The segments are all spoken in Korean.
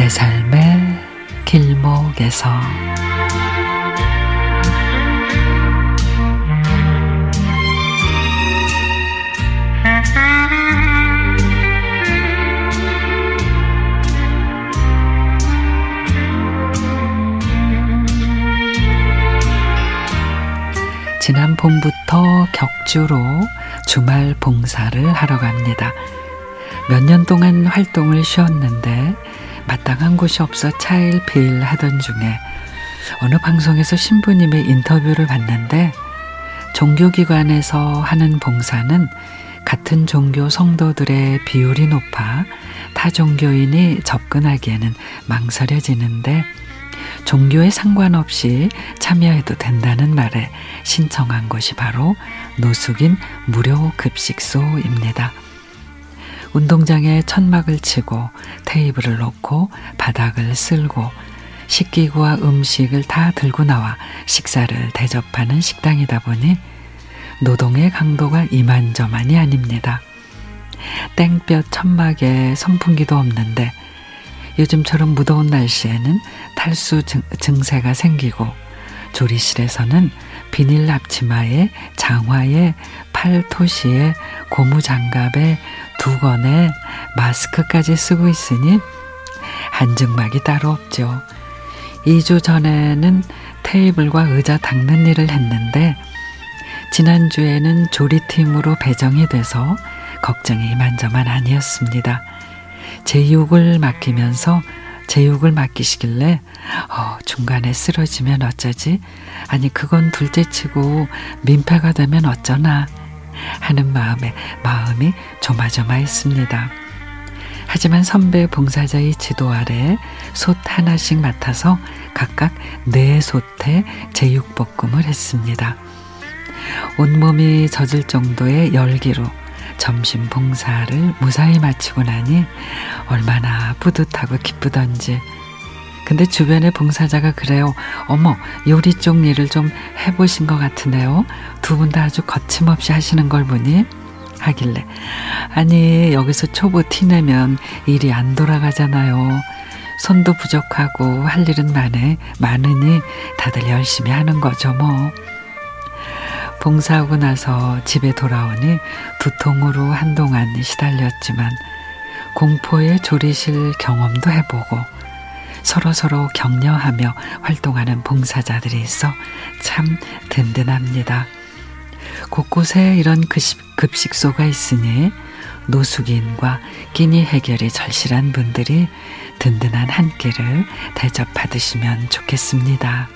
위해서 지난 봄부터 격주로 주말 봉사를 하러 갑니다. 몇 년 동안 활동을 쉬었는데 마땅한 곳이 없어 차일피일 하던 중에 어느 방송에서 신부님의 인터뷰를 봤는데 종교기관에서 하는 봉사는 같은 종교 성도들의 비율이 높아 타 종교인이 접근하기에는 망설여지는데 종교에 상관없이 참여해도 된다는 말에 신청한 곳이 바로 노숙인 무료 급식소입니다. 운동장에 천막을 치고 테이블을 놓고 바닥을 쓸고 식기구와 음식을 다 들고 나와 식사를 대접하는 식당이다 보니 노동의 강도가 이만저만이 아닙니다. 땡볕 천막에 선풍기도 없는데 요즘처럼 무더운 날씨에는 탈수 증세가 생기고 조리실에서는 비닐 앞치마에 장화에 팔토시에 고무장갑에 두건에 마스크까지 쓰고 있으니 한증막이 따로 없죠. 2주 전에는 테이블과 의자 닦는 일을 했는데 지난주에는 조리팀으로 배정이 돼서 걱정이 이만저만 아니었습니다. 제육을 맡기면서 제육을 맡기시길래 어, 중간에 쓰러지면 어쩌지? 아니 그건 둘째치고 민폐가 되면 어쩌나 하는 마음에 마음이 조마조마했습니다. 하지만 선배 봉사자의 지도 아래 솥 하나씩 맡아서 각각 네 솥에 제육볶음을 했습니다. 온몸이 젖을 정도의 열기로 점심 봉사를 무사히 마치고 나니 얼마나 뿌듯하고 기쁘던지. 근데 주변의 봉사자가 그래요. 어머, 요리 쪽 일을 좀 해보신 것 같은데요. 두 분 다 아주 거침없이 하시는 걸 보니 하길래 아니 여기서 초보 티내면 일이 안 돌아가잖아요. 손도 부족하고 할 일은 많으, 많으니 다들 열심히 하는 거죠 뭐. 봉사하고 나서 집에 돌아오니 두통으로 한동안 시달렸지만 공포의 조리실 경험도 해보고 서로서로 격려하며 활동하는 봉사자들이 있어 참 든든합니다. 곳곳에 이런 급식소가 있으니 노숙인과 끼니 해결이 절실한 분들이 든든한 한 끼를 대접받으시면 좋겠습니다.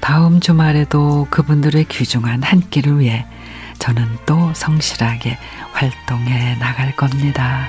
다음 주말에도 그분들의 귀중한 한 끼를 위해 저는 또 성실하게 활동해 나갈 겁니다.